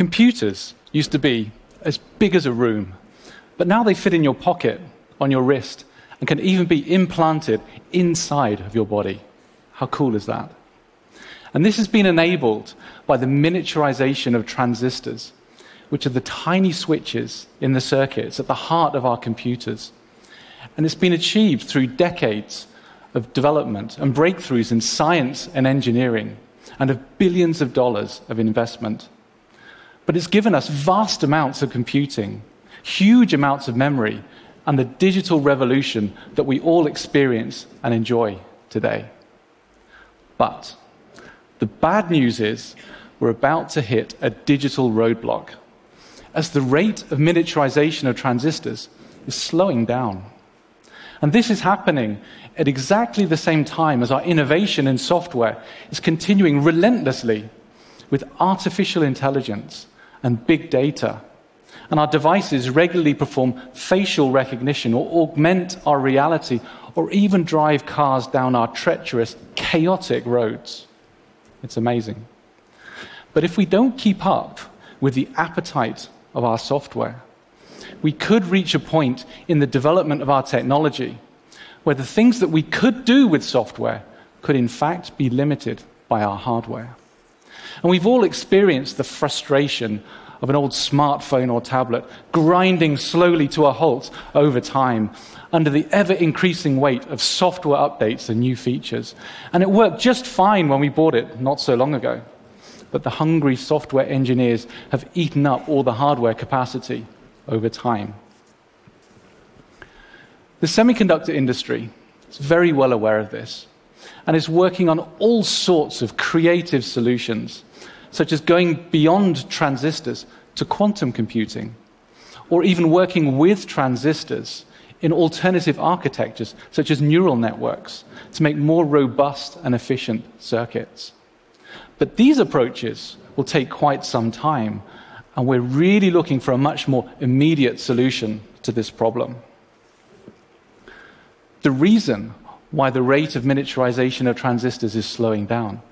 Computers used to be as big as a room, but now they fit in your pocket, on your wrist, and can even be implanted inside of your body. How cool is that? And this has been enabled by the miniaturization of transistors, which are the tiny switches in the circuits at the heart of our computers. And it's been achieved through decades of development and breakthroughs in science and engineering, and of billions of dollars of investment. But it's given us vast amounts of computing, huge amounts of memory, and the digital revolution that we all experience and enjoy today. But the bad news is we're about to hit a digital roadblock as the rate of miniaturization of transistors is slowing down. And this is happening at exactly the same time as our innovation in software is continuing relentlessly with artificial intelligence and big data. And our devices regularly perform facial recognition or augment our reality or even drive cars down our treacherous, chaotic roads. It's amazing. But if we don't keep up with the appetite of our software, we could reach a point in the development of our technology where the things that we could do with software could, in fact, be limited by our hardware. And we've all experienced the frustration of an old smartphone or tablet grinding slowly to a halt over time under the ever increasing weight of software updates and new features. And it worked just fine when we bought it not so long ago. But the hungry software engineers have eaten up all the hardware capacity over time. The semiconductor industry is very well aware of this and is working on all sorts of creative solutions, such as going beyond transistors to quantum computing, or even working with transistors in alternative architectures, such as neural networks, to make more robust and efficient circuits. But these approaches will take quite some time, and we're really looking for a much more immediate solution to this problem. The reason why the rate of miniaturization of transistors is slowing down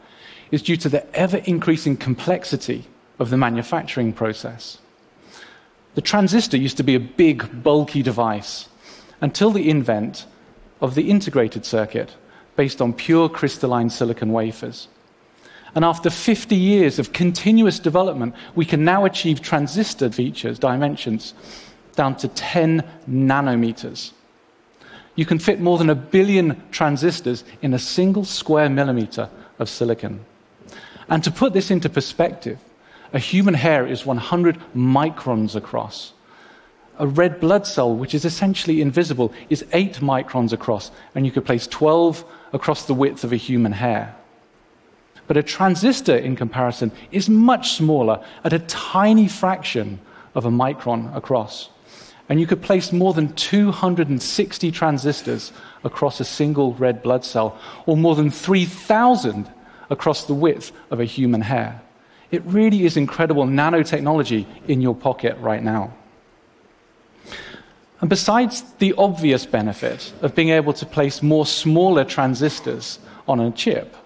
is due to the ever increasing complexity of the manufacturing process. The transistor used to be a big, bulky device until the invent of the integrated circuit based on pure crystalline silicon wafers. And after 50 years of continuous development, we can now achieve transistor features, dimensions, down to 10 nanometers. You can fit more than a billion transistors in a single square millimeter of silicon. And to put this into perspective, a human hair is 100 microns across. A red blood cell, which is essentially invisible, is 8 microns across, and you could place 12 across the width of a human hair. But a transistor, in comparison, is much smaller, at a tiny fraction of a micron across. And you could place more than 260 transistors across a single red blood cell, or more than 3,000 across the width of a human hair. It really is incredible nanotechnology in your pocket right now. And besides the obvious benefit of being able to place more smaller transistors on a chip,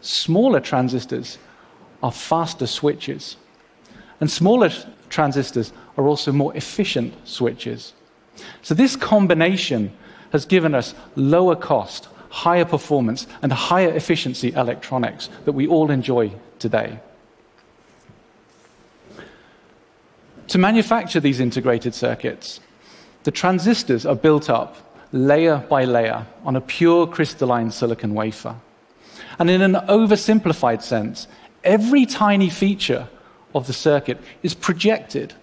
smaller transistors are faster switches. And smaller transistors are also more efficient switches. So, this combination has given us lower cost, higher performance, and higher efficiency electronics that we all enjoy today. To manufacture these integrated circuits, the transistors are built up layer by layer on a pure crystalline silicon wafer. And in an oversimplified sense, every tiny feature of the circuit is projected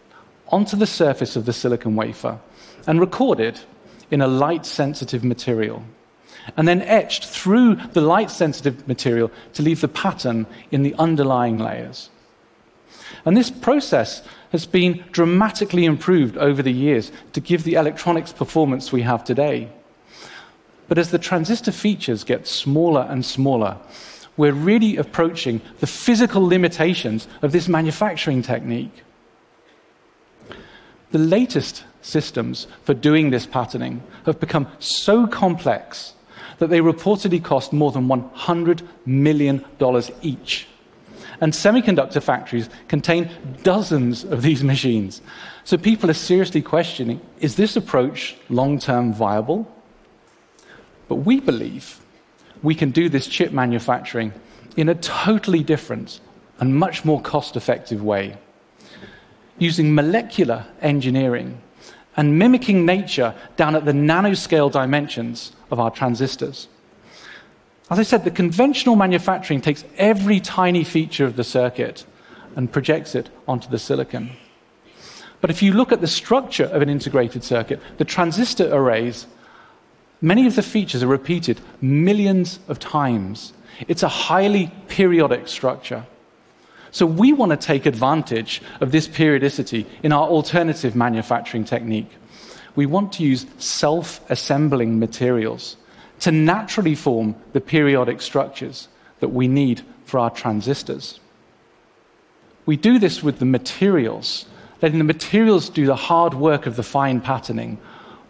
onto the surface of the silicon wafer and recorded in a light sensitive material, and then etched through the light sensitive material to leave the pattern in the underlying layers. And this process has been dramatically improved over the years to give the electronics performance we have today. But as the transistor features get smaller and smaller, we're really approaching the physical limitations of this manufacturing technique. The latest systems for doing this patterning have become so complex that they reportedly cost more than $100 million each. And semiconductor factories contain dozens of these machines. So people are seriously questioning is this approach long term viable? But we believe we can do this chip manufacturing in a totally different and much more cost effective way. Using molecular engineering and mimicking nature down at the nanoscale dimensions of our transistors. As I said, the conventional manufacturing takes every tiny feature of the circuit and projects it onto the silicon. But if you look at the structure of an integrated circuit, the transistor arrays, many of the features are repeated millions of times. It's a highly periodic structure. So we want to take advantage of this periodicity in our alternative manufacturing technique. We want to use self assembling materials to naturally form the periodic structures that we need for our transistors. We do this with the materials, letting the materials do the hard work of the fine patterning,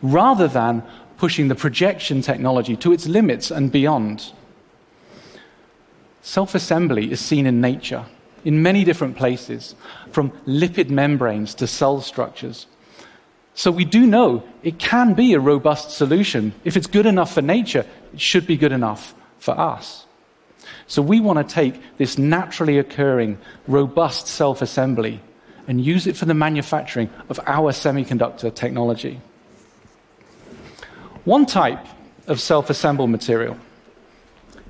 rather than pushing the projection technology to its limits and beyond. Self assembly is seen in nature in many different places, from lipid membranes to cell structures. So we do know it can be a robust solution. If it's good enough for nature, it should be good enough for us. So we want to take this naturally occurring, robust self assembly and use it for the manufacturing of our semiconductor technology. One type of self assembled material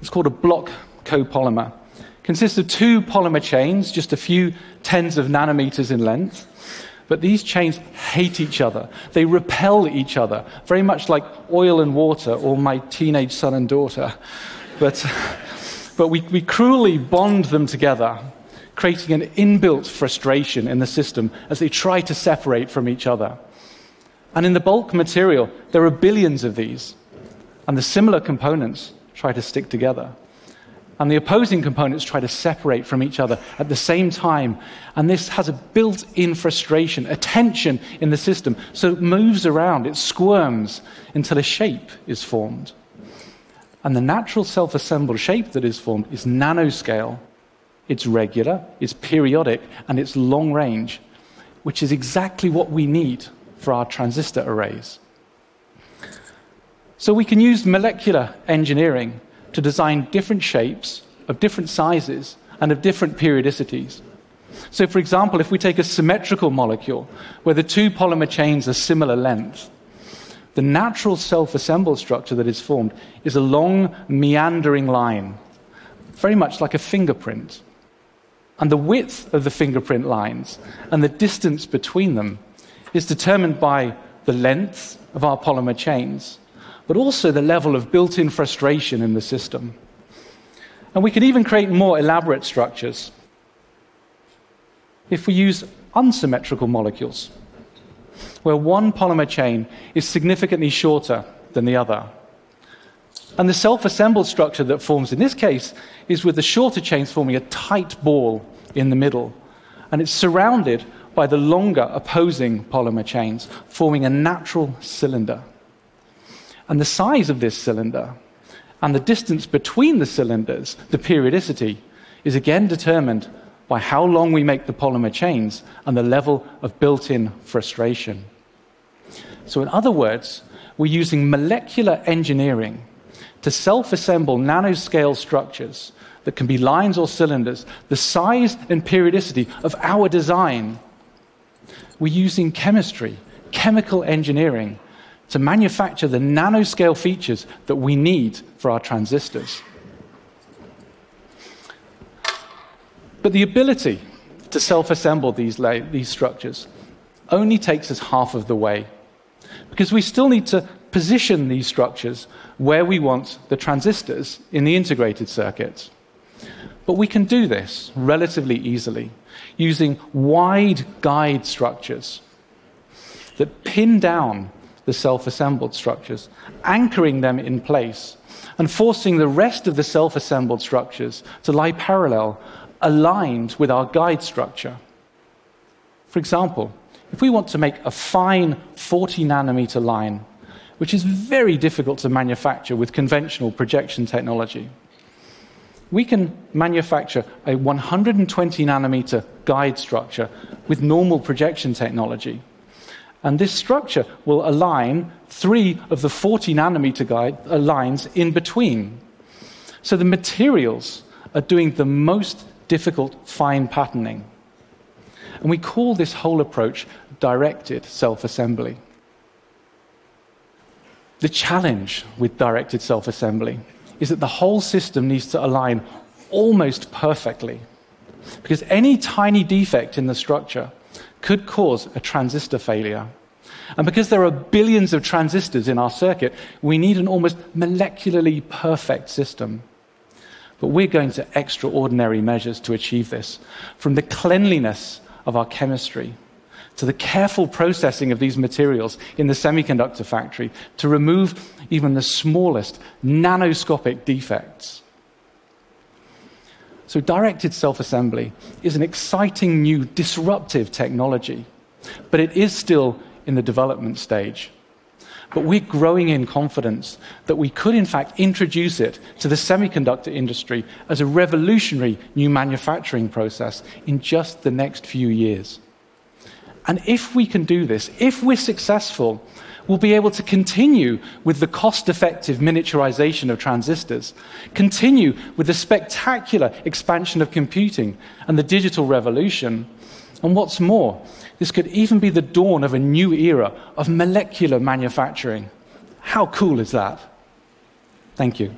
is called a block copolymer It consists of two polymer chains, just a few tens of nanometers in length. But these chains hate each other. They repel each other, very much like oil and water or my teenage son and daughter. But, but we, we cruelly bond them together, creating an inbuilt frustration in the system as they try to separate from each other. And in the bulk material, there are billions of these, and the similar components try to stick together and the opposing components try to separate from each other at the same time. And this has a built in frustration, a tension in the system. So it moves around, it squirms until a shape is formed. And the natural self assembled shape that is formed is nanoscale. It's regular, it's periodic, and it's long range, which is exactly what we need for our transistor arrays. So we can use molecular engineering to design different shapes of different sizes and of different periodicities. So, for example, if we take a symmetrical molecule where the two polymer chains are similar length, the natural self assembled structure that is formed is a long, meandering line, very much like a fingerprint. And the width of the fingerprint lines and the distance between them is determined by the length of our polymer chains but also the level of built in frustration in the system. And we can even create more elaborate structures if we use unsymmetrical molecules, where one polymer chain is significantly shorter than the other. And the self assembled structure that forms in this case is with the shorter chains forming a tight ball in the middle, and it's surrounded by the longer opposing polymer chains, forming a natural cylinder. And the size of this cylinder and the distance between the cylinders, the periodicity, is again determined by how long we make the polymer chains and the level of built in frustration. So, in other words, we're using molecular engineering to self assemble nanoscale structures that can be lines or cylinders, the size and periodicity of our design. We're using chemistry, chemical engineering to manufacture the nanoscale features that we need for our transistors. But the ability to self assemble these, these structures only takes us half of the way. Because we still need to position these structures where we want the transistors in the integrated circuits. But we can do this relatively easily using wide guide structures that pin down the self assembled structures, anchoring them in place, and forcing the rest of the self assembled structures to lie parallel, aligned with our guide structure. For example, if we want to make a fine 40 nanometer line, which is very difficult to manufacture with conventional projection technology, we can manufacture a 120 nanometer guide structure with normal projection technology. And this structure will align three of the 40 nanometer guide, uh, lines in between. So the materials are doing the most difficult fine patterning. And we call this whole approach directed self assembly. The challenge with directed self assembly is that the whole system needs to align almost perfectly. Because any tiny defect in the structure could cause a transistor failure. And because there are billions of transistors in our circuit, we need an almost molecularly perfect system. But we're going to extraordinary measures to achieve this, from the cleanliness of our chemistry to the careful processing of these materials in the semiconductor factory to remove even the smallest nanoscopic defects. So, directed self assembly is an exciting new disruptive technology, but it is still in the development stage. But we're growing in confidence that we could, in fact, introduce it to the semiconductor industry as a revolutionary new manufacturing process in just the next few years. And if we can do this, if we're successful, we'll be able to continue with the cost effective miniaturization of transistors, continue with the spectacular expansion of computing and the digital revolution. And what's more, this could even be the dawn of a new era of molecular manufacturing. How cool is that? Thank you.